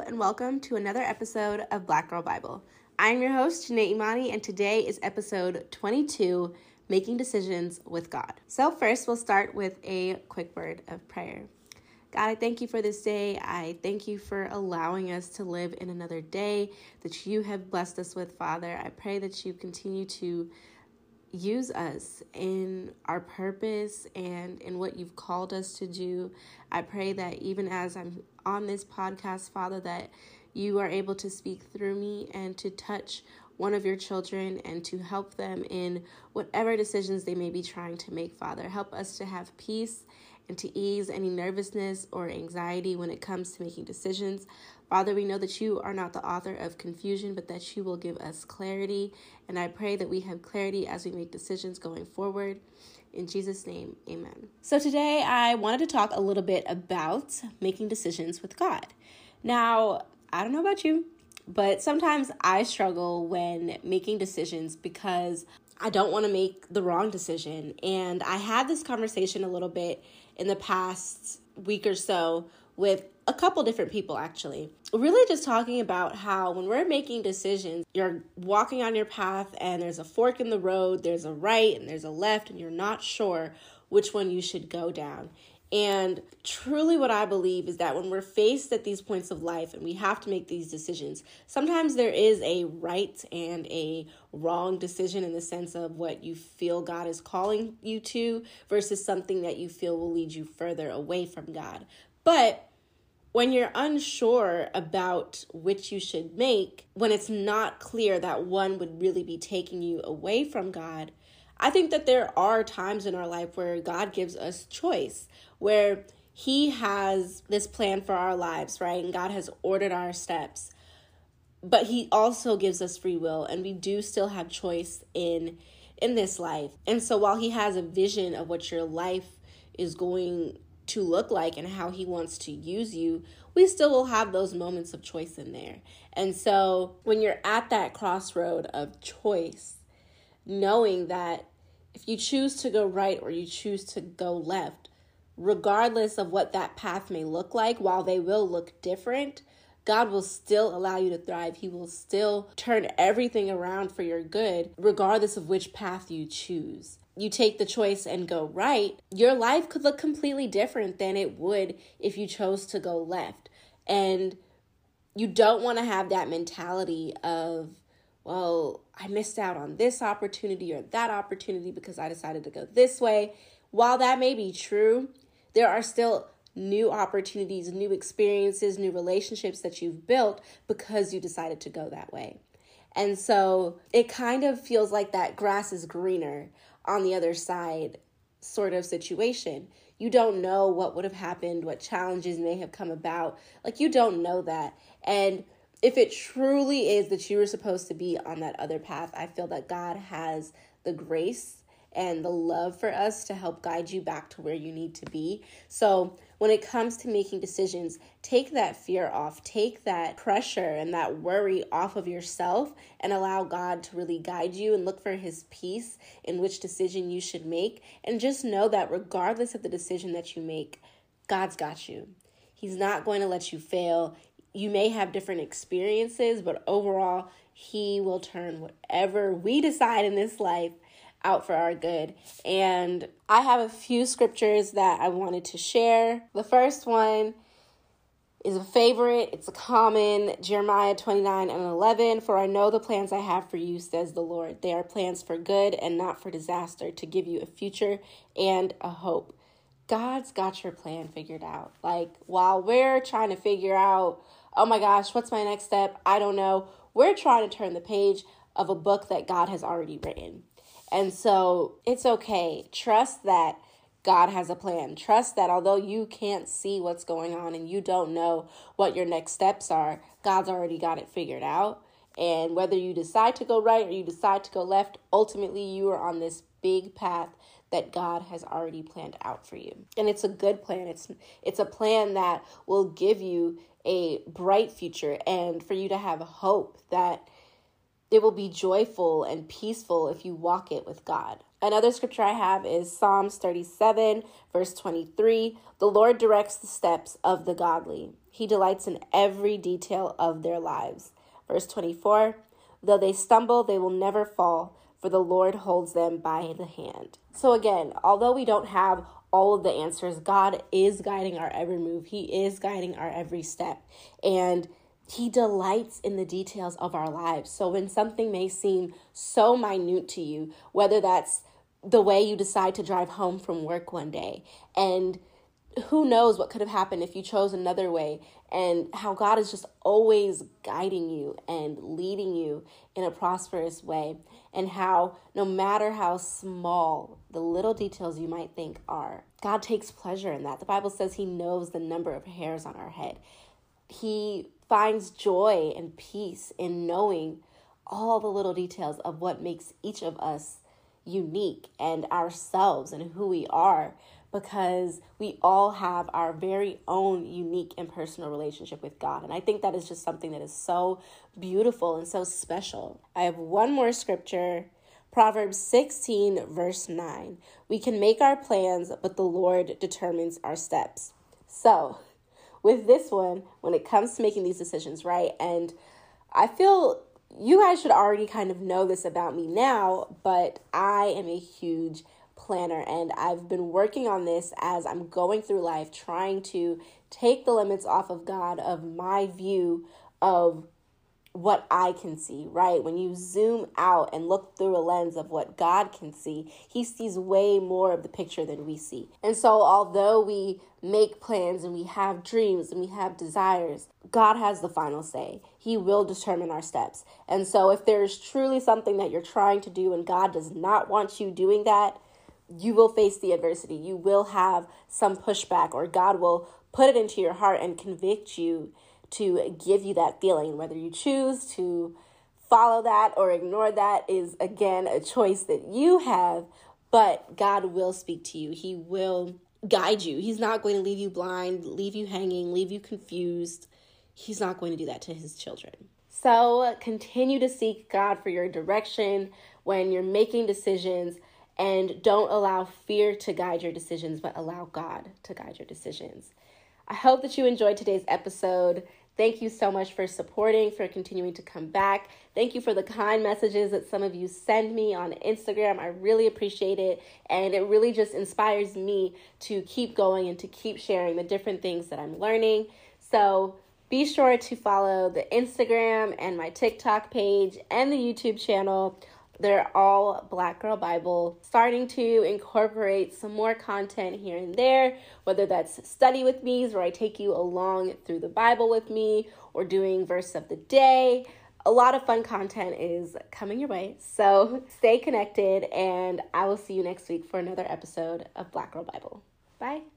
And welcome to another episode of Black Girl Bible. I'm your host, Janae Imani, and today is episode 22 Making Decisions with God. So, first, we'll start with a quick word of prayer. God, I thank you for this day. I thank you for allowing us to live in another day that you have blessed us with, Father. I pray that you continue to use us in our purpose and in what you've called us to do. I pray that even as I'm on this podcast, Father, that you are able to speak through me and to touch one of your children and to help them in whatever decisions they may be trying to make, Father. Help us to have peace and to ease any nervousness or anxiety when it comes to making decisions. Father, we know that you are not the author of confusion, but that you will give us clarity. And I pray that we have clarity as we make decisions going forward. In Jesus' name, amen. So today I wanted to talk a little bit about making decisions with God. Now, I don't know about you, but sometimes I struggle when making decisions because I don't want to make the wrong decision. And I had this conversation a little bit in the past week or so with a couple different people actually. Really just talking about how when we're making decisions, you're walking on your path and there's a fork in the road, there's a right and there's a left, and you're not sure which one you should go down. And truly, what I believe is that when we're faced at these points of life and we have to make these decisions, sometimes there is a right and a wrong decision in the sense of what you feel God is calling you to versus something that you feel will lead you further away from God. But when you're unsure about which you should make, when it's not clear that one would really be taking you away from God, I think that there are times in our life where God gives us choice, where He has this plan for our lives, right? And God has ordered our steps. But He also gives us free will, and we do still have choice in in this life. And so while He has a vision of what your life is going to look like and how he wants to use you, we still will have those moments of choice in there. And so when you're at that crossroad of choice, knowing that if you choose to go right or you choose to go left, regardless of what that path may look like, while they will look different, God will still allow you to thrive. He will still turn everything around for your good, regardless of which path you choose you take the choice and go right, your life could look completely different than it would if you chose to go left. And you don't want to have that mentality of, well, I missed out on this opportunity or that opportunity because I decided to go this way. While that may be true, there are still new opportunities, new experiences, new relationships that you've built because you decided to go that way. And so it kind of feels like that grass is greener on the other side sort of situation. You don't know what would have happened, what challenges may have come about. Like, you don't know that. And if it truly is that you were supposed to be on that other path, I feel that God has the grace and the love for us to help guide you back to where you need to be. So, when it comes to making decisions, take that fear off, take that pressure and that worry off of yourself, and allow God to really guide you and look for His peace in which decision you should make. And just know that regardless of the decision that you make, God's got you. He's not going to let you fail. You may have different experiences, but overall, He will turn whatever we decide in this life out for our good. And I have a few scriptures that I wanted to share. The first one is a favorite, it's a common Jeremiah 29 and 11. For I know the plans I have for you, says the Lord. They are plans for good and not for disaster, to give you a future and a hope. God's got your plan figured out. Like, while we're trying to figure out, oh my gosh, what's my next step? I don't know. We're trying to turn the page of a book that God has already written. And so it's okay. Trust that God has a plan. Trust that although you can't see what's going on and you don't know what your next steps are, God's already got it figured out. And whether you decide to go right or you decide to go left, ultimately you are on this big path that God has already planned out for you. And it's a good plan. It's it's a plan that will give you a bright future and for you to have hope that it will be joyful and peaceful if you walk it with God. Another scripture I have is Psalms 37, verse 23. The Lord directs the steps of the godly. He delights in every detail of their lives. Verse 24 Though they stumble, they will never fall, for the Lord holds them by the hand. So, again, although we don't have all of the answers, God is guiding our every move, He is guiding our every step. And he delights in the details of our lives. So when something may seem so minute to you, whether that's the way you decide to drive home from work one day, and who knows what could have happened if you chose another way, and how God is just always guiding you and leading you in a prosperous way, and how no matter how small the little details you might think are, God takes pleasure in that. The Bible says He knows the number of hairs on our head. He finds joy and peace in knowing all the little details of what makes each of us unique and ourselves and who we are because we all have our very own unique and personal relationship with God. And I think that is just something that is so beautiful and so special. I have one more scripture Proverbs 16, verse 9. We can make our plans, but the Lord determines our steps. So, with this one when it comes to making these decisions, right? And I feel you guys should already kind of know this about me now, but I am a huge planner and I've been working on this as I'm going through life trying to take the limits off of God of my view of what I can see, right? When you zoom out and look through a lens of what God can see, He sees way more of the picture than we see. And so, although we make plans and we have dreams and we have desires, God has the final say. He will determine our steps. And so, if there's truly something that you're trying to do and God does not want you doing that, you will face the adversity. You will have some pushback, or God will put it into your heart and convict you to give you that feeling. Whether you choose to follow that or ignore that is, again, a choice that you have, but God will speak to you. He will guide you. He's not going to leave you blind, leave you hanging, leave you confused. He's not going to do that to his children. So continue to seek God for your direction when you're making decisions and don't allow fear to guide your decisions, but allow God to guide your decisions. I hope that you enjoyed today's episode. Thank you so much for supporting, for continuing to come back. Thank you for the kind messages that some of you send me on Instagram. I really appreciate it. And it really just inspires me to keep going and to keep sharing the different things that I'm learning. So be sure to follow the Instagram and my TikTok page and the YouTube channel. They're all Black Girl Bible, starting to incorporate some more content here and there, whether that's study with me, where I take you along through the Bible with me, or doing verse of the day. A lot of fun content is coming your way. So stay connected, and I will see you next week for another episode of Black Girl Bible. Bye.